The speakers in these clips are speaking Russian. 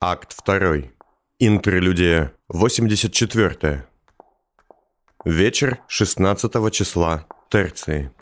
Акт 2. Интерлюдия 84. Вечер 16 числа Терции.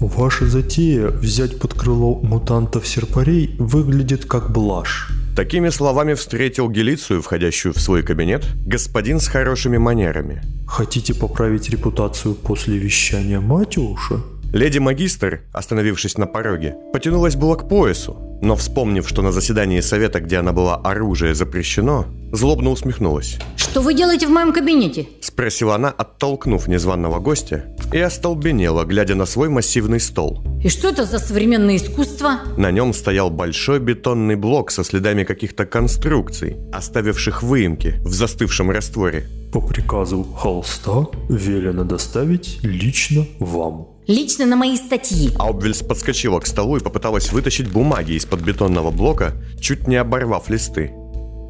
Ваша затея взять под крыло мутантов-серпарей выглядит как блажь. Такими словами встретил Гелицию, входящую в свой кабинет, господин с хорошими манерами. Хотите поправить репутацию после вещания Матюша? Леди-магистр, остановившись на пороге, потянулась было к поясу, но вспомнив, что на заседании совета, где она была оружие запрещено, злобно усмехнулась. Что вы делаете в моем кабинете? Спросила она, оттолкнув незваного гостя, и остолбенела, глядя на свой массивный стол. И что это за современное искусство? На нем стоял большой бетонный блок со следами каких-то конструкций, оставивших выемки в застывшем растворе. По приказу холста велено доставить лично вам. Лично на мои статьи. Аубвельс подскочила к столу и попыталась вытащить бумаги из-под бетонного блока, чуть не оборвав листы.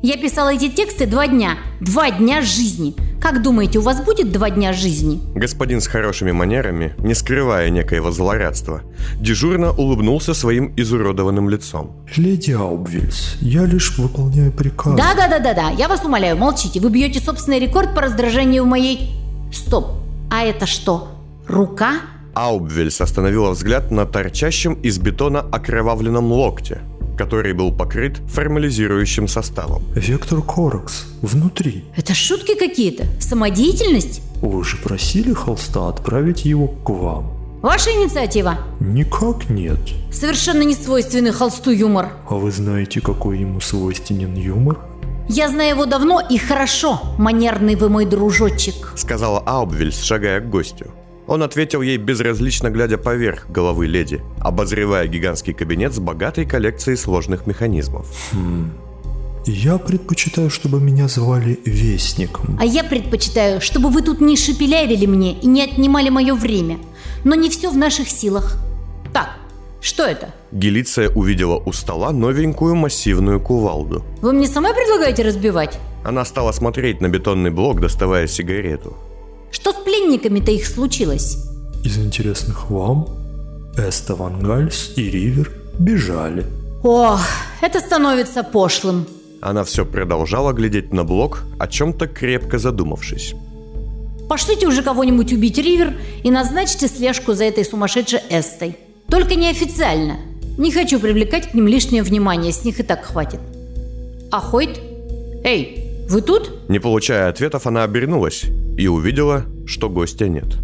Я писала эти тексты два дня. Два дня жизни. Как думаете, у вас будет два дня жизни? Господин с хорошими манерами, не скрывая некоего злорадства, дежурно улыбнулся своим изуродованным лицом. Леди Аубвильс, я лишь выполняю приказ. Да-да-да-да-да, я вас умоляю, молчите. Вы бьете собственный рекорд по раздражению моей... Стоп, а это что, рука? Аубвельс остановила взгляд на торчащем из бетона окровавленном локте, который был покрыт формализирующим составом. Вектор Коракс, внутри. Это шутки какие-то? Самодеятельность? Вы же просили холста отправить его к вам. Ваша инициатива? Никак нет. Совершенно не свойственный холсту юмор. А вы знаете, какой ему свойственен юмор? Я знаю его давно и хорошо, манерный вы мой дружочек. Сказала Аубвельс, шагая к гостю. Он ответил ей безразлично, глядя поверх головы леди, обозревая гигантский кабинет с богатой коллекцией сложных механизмов. Я предпочитаю, чтобы меня звали Вестником. А я предпочитаю, чтобы вы тут не шепелявили мне и не отнимали мое время. Но не все в наших силах. Так, что это? Гелиция увидела у стола новенькую массивную кувалду. Вы мне самой предлагаете разбивать? Она стала смотреть на бетонный блок, доставая сигарету. Что с пленниками-то их случилось? Из интересных вам Эста Вангальс и Ривер бежали. Ох, это становится пошлым. Она все продолжала глядеть на блок, о чем-то крепко задумавшись. Пошлите уже кого-нибудь убить Ривер и назначьте слежку за этой сумасшедшей Эстой. Только неофициально. Не хочу привлекать к ним лишнее внимание, с них и так хватит. А Хойт? Эй, вы тут? Не получая ответов, она обернулась и увидела, что гостя нет.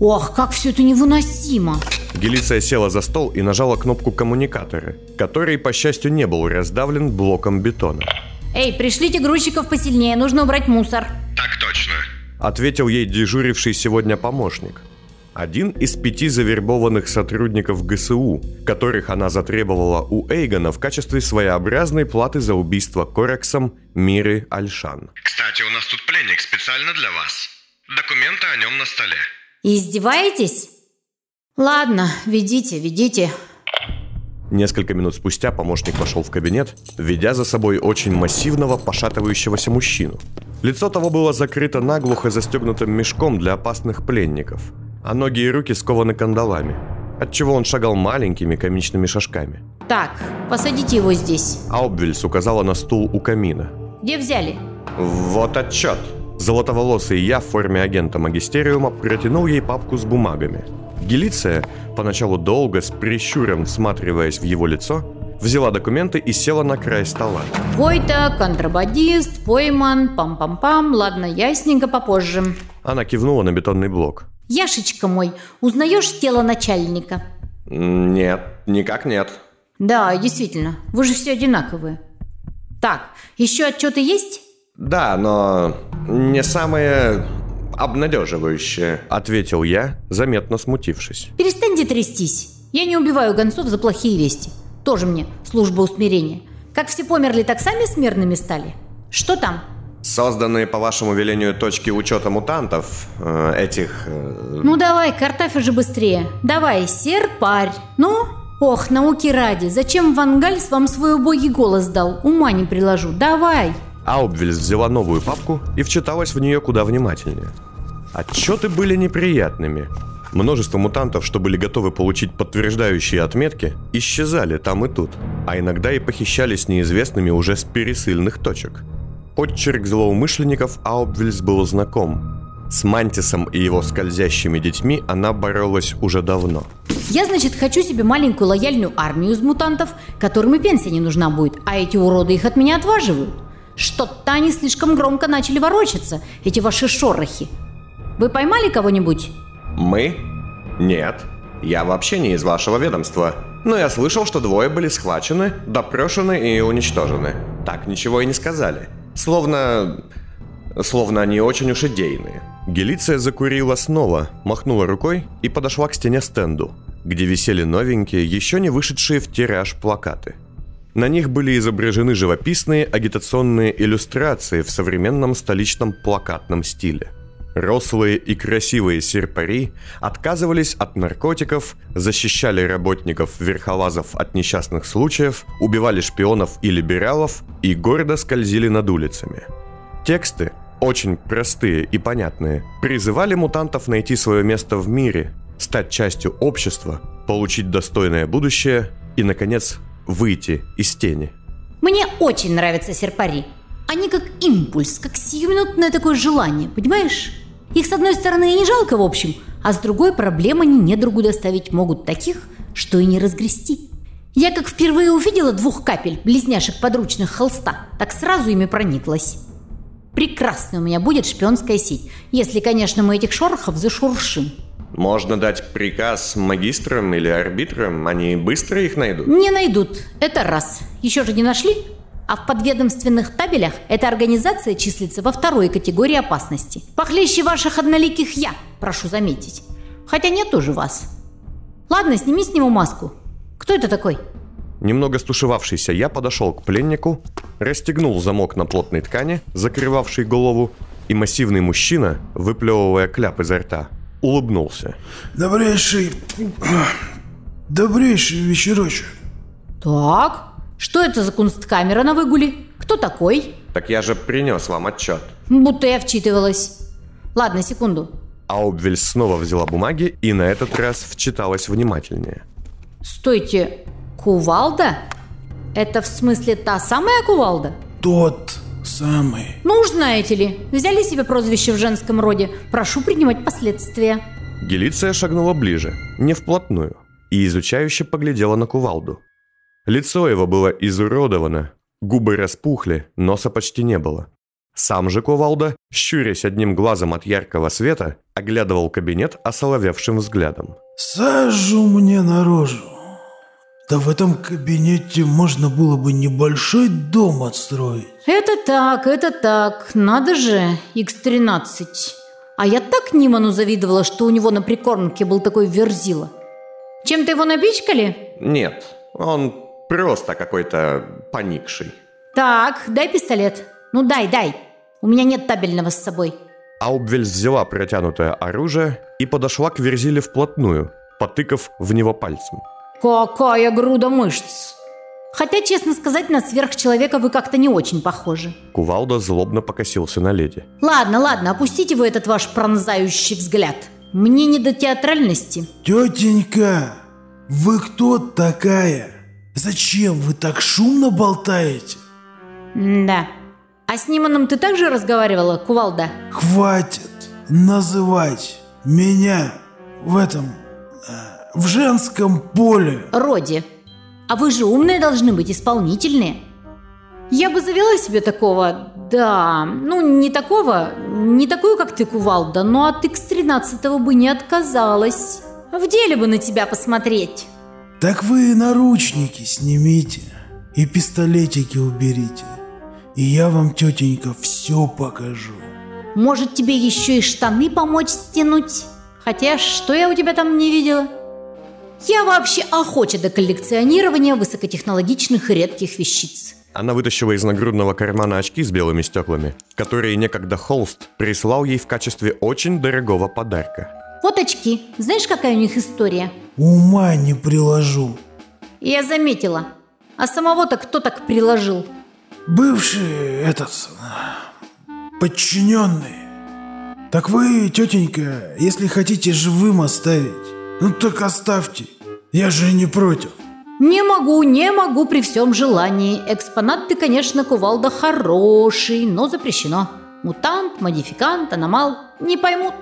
Ох, как все это невыносимо. Гелиция села за стол и нажала кнопку коммуникатора, который, по счастью, не был раздавлен блоком бетона. Эй, пришлите грузчиков посильнее, нужно убрать мусор. «Так точно», — ответил ей дежуривший сегодня помощник. Один из пяти завербованных сотрудников ГСУ, которых она затребовала у Эйгона в качестве своеобразной платы за убийство Корексом Миры Альшан. Кстати, у нас тут пленник специально для вас. Документы о нем на столе. Издеваетесь? Ладно, ведите, ведите. Несколько минут спустя помощник вошел в кабинет, ведя за собой очень массивного, пошатывающегося мужчину. Лицо того было закрыто наглухо застегнутым мешком для опасных пленников, а ноги и руки скованы кандалами, отчего он шагал маленькими комичными шажками. Так, посадите его здесь. Аубвельс указала на стул у камина. Где взяли? «Вот отчет!» Золотоволосый я в форме агента магистериума протянул ей папку с бумагами. Гелиция, поначалу долго, с прищуром всматриваясь в его лицо, взяла документы и села на край стола. Войта, контрабандист, пойман, пам-пам-пам, ладно, ясненько попозже. Она кивнула на бетонный блок. Яшечка мой, узнаешь тело начальника? «Нет, никак нет». Да, действительно, вы же все одинаковые. Так, еще отчеты есть? «Да, но не самое обнадеживающее», — ответил я, заметно смутившись. Перестаньте трястись. Я не убиваю гонцов за плохие вести. Тоже мне служба усмирения. Как все померли, так сами смертными стали. Что там? Созданные по вашему велению точки учета мутантов, э, этих... э, Ну давай, картавь уже быстрее. Давай, серпарь. Ну? Ох, науки ради. Зачем Ван Гальс вам свой убогий голос дал? Ума не приложу. Давай. Аубвельс взяла новую папку и вчиталась в нее куда внимательнее. Отчеты были неприятными. Множество мутантов, что были готовы получить подтверждающие отметки, исчезали там и тут, а иногда и похищались неизвестными уже с пересыльных точек. Подчерк злоумышленников Аубвельс был знаком. С Мантисом и его скользящими детьми она боролась уже давно. Я, значит, хочу себе маленькую лояльную армию из мутантов, которым и пенсия не нужна будет, а эти уроды их от меня отваживают. Что-то они слишком громко начали ворочаться, эти ваши шорохи. Вы поймали кого-нибудь? Мы? Нет. Я вообще не из вашего ведомства. Но я слышал, что двое были схвачены, допрошены и уничтожены. Так ничего и не сказали. Словно... Словно они очень уж идейные. Гелиция закурила снова, махнула рукой и подошла к стене стенду, где висели новенькие, еще не вышедшие в тираж плакаты. На них были изображены живописные агитационные иллюстрации в современном столичном плакатном стиле. Рослые и красивые серпари отказывались от наркотиков, защищали работников верхолазов от несчастных случаев, убивали шпионов и либералов и гордо скользили над улицами. Тексты, очень простые и понятные, призывали мутантов найти свое место в мире, стать частью общества, получить достойное будущее и, наконец, выйти из тени. Мне очень нравятся серпари. Они как импульс, как сиюминутное такое желание, понимаешь? Их с одной стороны и не жалко в общем, а с другой проблем они недругу доставить могут таких, что и не разгрести. Я как впервые увидела двух капель, близняшек подручных холста, так сразу ими прониклась. Прекрасная у меня будет шпионская сеть, если, конечно, мы этих шорохов зашуршим. Можно дать приказ магистрам или арбитрам, они быстро их найдут. Не найдут, это раз. Еще же не нашли? А в подведомственных табелях эта организация числится во второй категории опасности. Похлеще ваших одноликих я, прошу заметить. Хотя нет уже вас. Ладно, сними с него маску. Кто это такой? Немного стушевавшийся я подошел к пленнику, расстегнул замок на плотной ткани, закрывавшей голову, и массивный мужчина, выплевывая кляп изо рта, улыбнулся. Добрейший... Добрейший вечерочек. Так, что это за кунсткамера на выгуле? Кто такой? Так я же принес вам отчет. Будто я вчитывалась. Ладно, секунду. Аубвель снова взяла бумаги и на этот раз вчиталась внимательнее. Стойте, кувалда? Это в смысле та самая кувалда? Тот самый. Ну уж знаете ли, взяли себе прозвище в женском роде. Прошу принимать последствия. Гелиция шагнула ближе, не вплотную, и изучающе поглядела на кувалду. Лицо его было изуродовано, губы распухли, носа почти не было. Сам же Кувалда, щурясь одним глазом от яркого света, оглядывал кабинет осоловевшим взглядом. Сажу мне наружу. Да в этом кабинете можно было бы небольшой дом отстроить. Это так, это так. Надо же, X13. А я так Ниману завидовала, что у него на прикормке был такой верзила. Чем-то его напичкали? Нет, он просто какой-то поникший. Так, дай пистолет. Ну дай, дай. У меня нет табельного с собой. Аубвельс взяла протянутое оружие и подошла к Верзиле вплотную, потыкав в него пальцем. Какая груда мышц! Хотя, честно сказать, на сверхчеловека вы как-то не очень похожи. Кувалда злобно покосился на леди. Ладно, ладно, опустите вы этот ваш пронзающий взгляд. Мне не до театральности. Тетенька, вы кто такая? Зачем вы так шумно болтаете? Да. А с Ниманом ты также разговаривала, Кувалда? Хватит называть меня в этом... э, в женском поле. Роди. А вы же умные должны быть, исполнительные. Я бы завела себе такого, да, ну не такого, не такую, как ты, Кувалда, но от X13 бы не отказалась. В деле бы на тебя посмотреть. Так вы наручники снимите и пистолетики уберите. И я вам, тетенька, все покажу. Может, тебе еще и штаны помочь стянуть? Хотя, что я у тебя там не видела? Я вообще охоча до коллекционирования высокотехнологичных и редких вещиц. Она вытащила из нагрудного кармана очки с белыми стеклами, которые некогда Холст прислал ей в качестве очень дорогого подарка. Вот очки. Знаешь, какая у них история? Ума не приложу. Я заметила. А самого-то кто так приложил? Бывший этот... подчиненный. Так вы, тетенька, если хотите живым оставить, ну так оставьте. Я же не против. Не могу, не могу при всем желании. Экспонат ты, конечно, кувалда хороший, но запрещено. Мутант, модификант, аномал не поймут.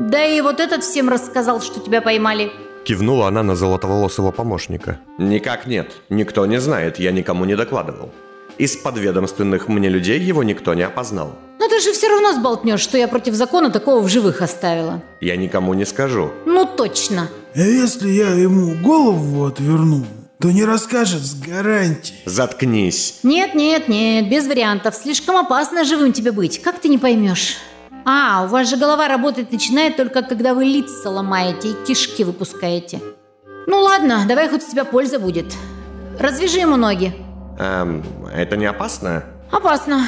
Да и вот этот всем рассказал, что тебя поймали. Кивнула она на золотоволосого помощника. Никак нет. Никто не знает, я никому не докладывал. Из подведомственных мне людей его никто не опознал. Но ты же все равно сболтнешь, что я против закона такого в живых оставила. Я никому не скажу. Ну точно. А если я ему голову отверну, то не расскажет с гарантией. Заткнись. Нет, нет, нет, без вариантов. Слишком опасно живым тебе быть. Как ты не поймешь? А, у вас же голова работать начинает только когда вы лица ломаете и кишки выпускаете. Ну ладно, давай хоть с тебя польза будет. Развяжи ему ноги. Эм, это не опасно? Опасно.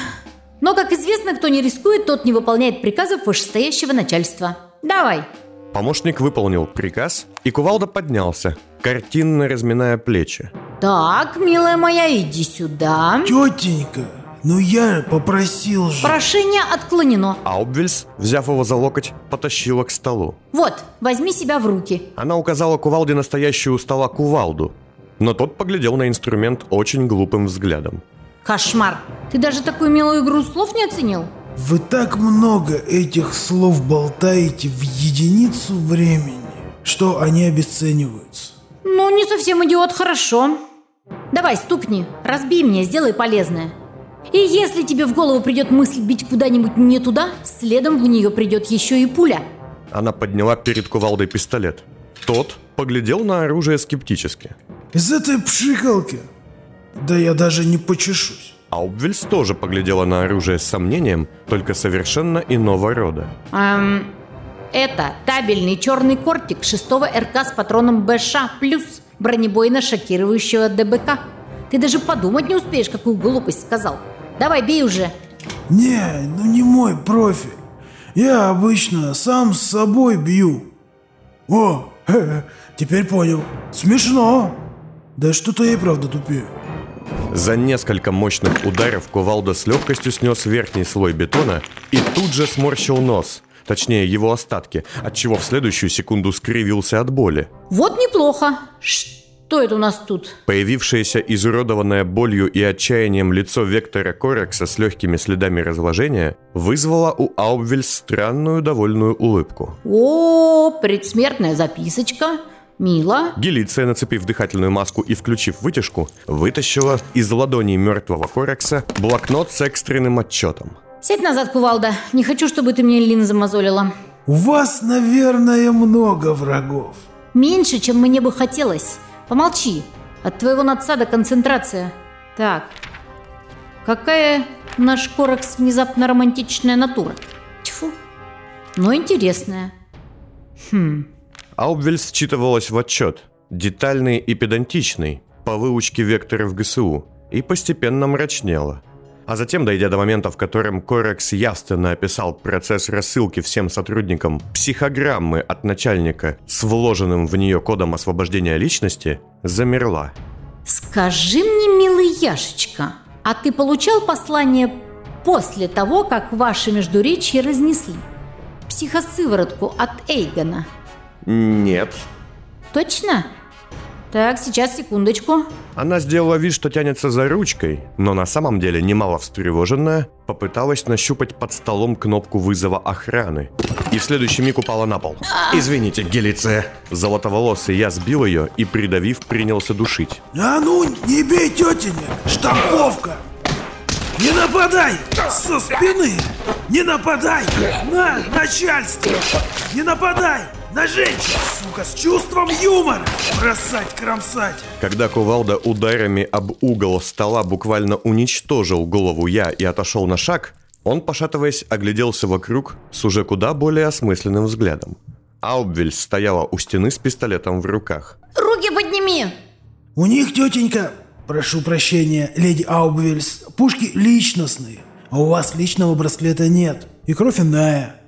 Но, как известно, кто не рискует, тот не выполняет приказов вышестоящего начальства. Давай. Помощник выполнил приказ, и кувалда поднялся, картинно разминая плечи. Так, милая моя, иди сюда. Тетенька, ну я попросил же. Прошение отклонено. Аубвельс, взяв его за локоть, потащила к столу. Вот, возьми себя в руки. Она указала кувалде настоящую у стола кувалду, но тот поглядел на инструмент очень глупым взглядом. Кошмар. Ты даже такую милую игру слов не оценил? Вы так много этих слов болтаете в единицу времени, что они обесцениваются. Ну, не совсем идиот, хорошо. Давай, стукни, разбей мне, сделай полезное. И если тебе в голову придет мысль бить куда-нибудь не туда, следом в нее придет еще и пуля. Она подняла перед кувалдой пистолет. Тот поглядел на оружие скептически. Из этой пшикалки? Да я даже не почешусь. Аубвельс тоже поглядела на оружие с сомнением, только совершенно иного рода. Эм, это табельный черный кортик 6 РК с патроном БШ плюс бронебойно-шокирующего ДБК. Ты даже подумать не успеешь, какую глупость сказал. Давай, бей уже. Не, ну не мой профиль. Я обычно сам с собой бью. О, хе-хе, теперь понял. Смешно. Да что-то я и правда тупею. За несколько мощных ударов кувалда с легкостью снес верхний слой бетона и тут же сморщил нос, точнее его остатки, отчего в следующую секунду скривился от боли. Вот неплохо. Что это у нас тут? Появившееся изуродованное болью и отчаянием лицо Вектора Корекса с легкими следами разложения вызвало у Аубвель странную довольную улыбку. О, предсмертная записочка. Мило. Гелиция, нацепив дыхательную маску и включив вытяжку, вытащила из ладоней мертвого Корекса блокнот с экстренным отчетом. Сядь назад, кувалда. Не хочу, чтобы ты мне линзы мозолила. У вас, наверное, много врагов. Меньше, чем мне бы хотелось. Помолчи. От твоего надсада концентрация. Так. Какая наш Корекс внезапно романтичная натура? Тьфу. Но интересная. Хм. Аубвельс считывалась в отчет, детальный и педантичный, по выучке векторов ГСУ, и постепенно мрачнела. А затем, дойдя до момента, в котором Корекс явственно описал процесс рассылки всем сотрудникам психограммы от начальника с вложенным в нее кодом освобождения личности, замерла. Скажи мне, милый Яшечка, а ты получал послание после того, как ваши междуречья разнесли? Психосыворотку от Эйгона. Нет. Точно? Так, сейчас, секундочку. Она сделала вид, что тянется за ручкой, но на самом деле, немало встревоженная, попыталась нащупать под столом кнопку вызова охраны. И в следующий миг упала на пол. «Извините, Гелиция!» Золотоволосый я сбил ее и, придавив, принялся душить. А ну, не бей тетиня! Штамповка! Не нападай! Со спины! Не нападай! На начальство! Не нападай! На женщин, сука, с чувством юмора! Бросать, кромсать! Когда кувалда ударами об угол стола буквально уничтожил голову я и отошел на шаг, он, пошатываясь, огляделся вокруг с уже куда более осмысленным взглядом. Аубвель стояла у стены с пистолетом в руках. Руки подними! У них, тетенька, прошу прощения, леди Аубвельс, пушки личностные, а у вас личного браслета нет, и кровь иная.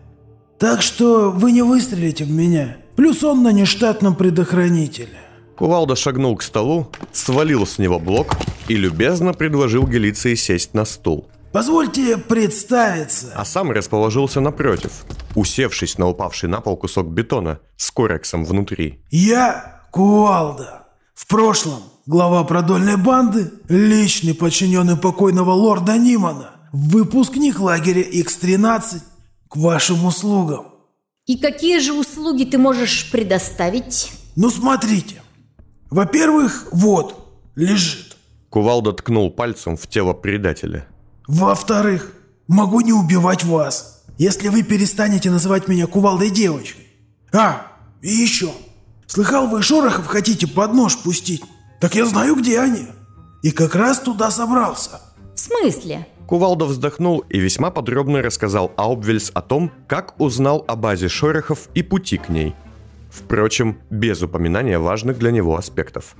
Так что вы не выстрелите в меня. Плюс он на нештатном предохранителе. Кувалда шагнул к столу, свалил с него блок и любезно предложил Гелиции сесть на стул. позвольте представиться. а сам расположился напротив, усевшись на упавший на пол кусок бетона с корексом внутри. Я Кувалда. В прошлом глава продольной банды, личный подчиненный покойного лорда Нимана, выпускник лагеря X-13 к вашим услугам. И какие же услуги ты можешь предоставить? Ну смотрите. Во-первых, вот, лежит. Кувалда ткнул пальцем в тело предателя. Во-вторых, могу не убивать вас, если вы перестанете называть меня кувалдой девочкой. А, и еще. Слыхал, вы шорохов хотите под нож пустить? Так я знаю, где они. И как раз туда собрался. В смысле? Кувалда вздохнул и весьма подробно рассказал Аубвельс о том, как узнал о базе Шорохов и пути к ней. Впрочем, без упоминания важных для него аспектов.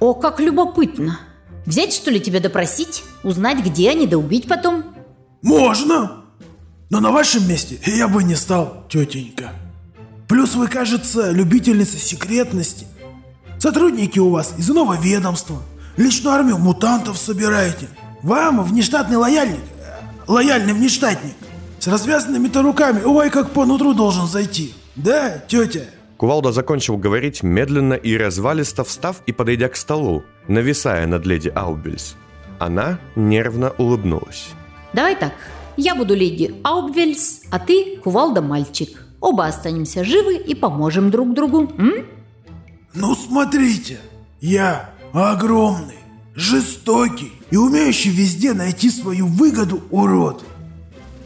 О, как любопытно. Взять, что ли, тебя допросить? Узнать, где они, да убить потом? Можно. Но на вашем месте я бы не стал, тетенька. Плюс вы, кажется, любительница секретности. Сотрудники у вас из иного ведомства. Личную армию мутантов собираете. Вам внештатный лояльник, лояльный внештатник, с развязанными-то руками, ой, как по нутру должен зайти. Да, тетя? Кувалда закончил говорить медленно и развалисто, встав и подойдя к столу, нависая над леди Аубельс. Она нервно улыбнулась. Давай так. Я буду леди Аубвельс, а ты кувалда мальчик. Оба останемся живы и поможем друг другу. М? Ну смотрите, я огромный, жестокий и умеющий везде найти свою выгоду урод.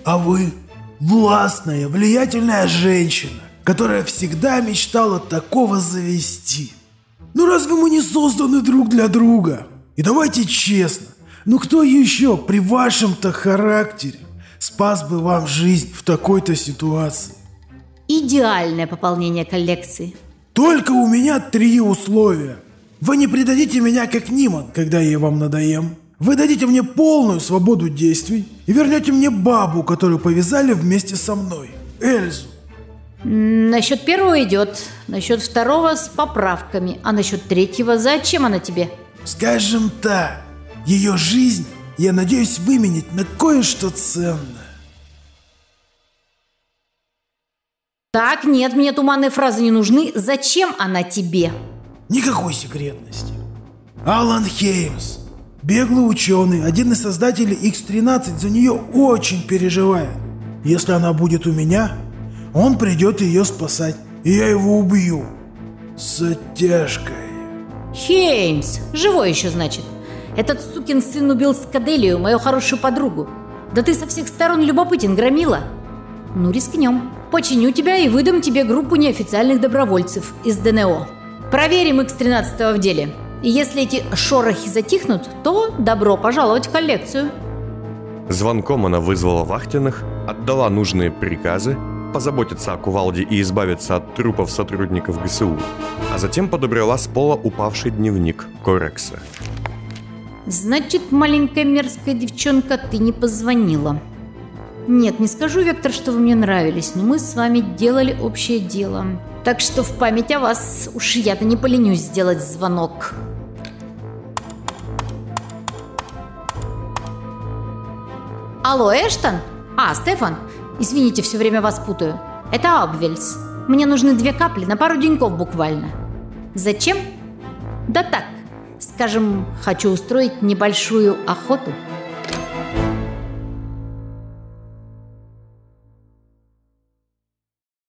А вы властная, влиятельная женщина, которая всегда мечтала такого завести. Ну разве мы не созданы друг для друга? И давайте честно, ну кто еще при вашем-то характере спас бы вам жизнь в такой-то ситуации? Идеальное пополнение коллекции. Только у меня три условия. Вы не предадите меня как Ниман, когда я вам надоем. Вы дадите мне полную свободу действий и вернете мне бабу, которую повязали вместе со мной, Эльзу. Насчет первого идет, насчет второго с поправками, а насчет третьего зачем она тебе? Скажем так, ее жизнь я надеюсь выменить на кое-что ценное. Так, нет, мне туманные фразы не нужны. Зачем она тебе? Никакой секретности. Алан Хеймс, беглый ученый, один из создателей X-13, за нее очень переживает. Если она будет у меня, он придет ее спасать, и я его убью. С оттяжкой. Хеймс, живой еще, значит. Этот сукин сын убил Скаделию, мою хорошую подругу. Да ты со всех сторон любопытен, громила. Ну, рискнем. Починю тебя и выдам тебе группу неофициальных добровольцев из ДНО. Проверим X-13 в деле. Если эти шорохи затихнут, то добро пожаловать в коллекцию. Звонком она вызвала вахтенных, отдала нужные приказы, позаботиться о кувалде и избавиться от трупов сотрудников ГСУ, а затем подобрала с пола упавший дневник Корекса. Значит, маленькая мерзкая девчонка, ты не позвонила. Нет, не скажу, Вектор, что вы мне нравились, но мы с вами делали общее дело. Так что в память о вас уж я-то не поленюсь сделать звонок. Алло, Эштон? А, Стефан? Извините, все время вас путаю. Это Абвельс. Мне нужны две капли на пару деньков буквально. Зачем? Да так, скажем, хочу устроить небольшую охоту.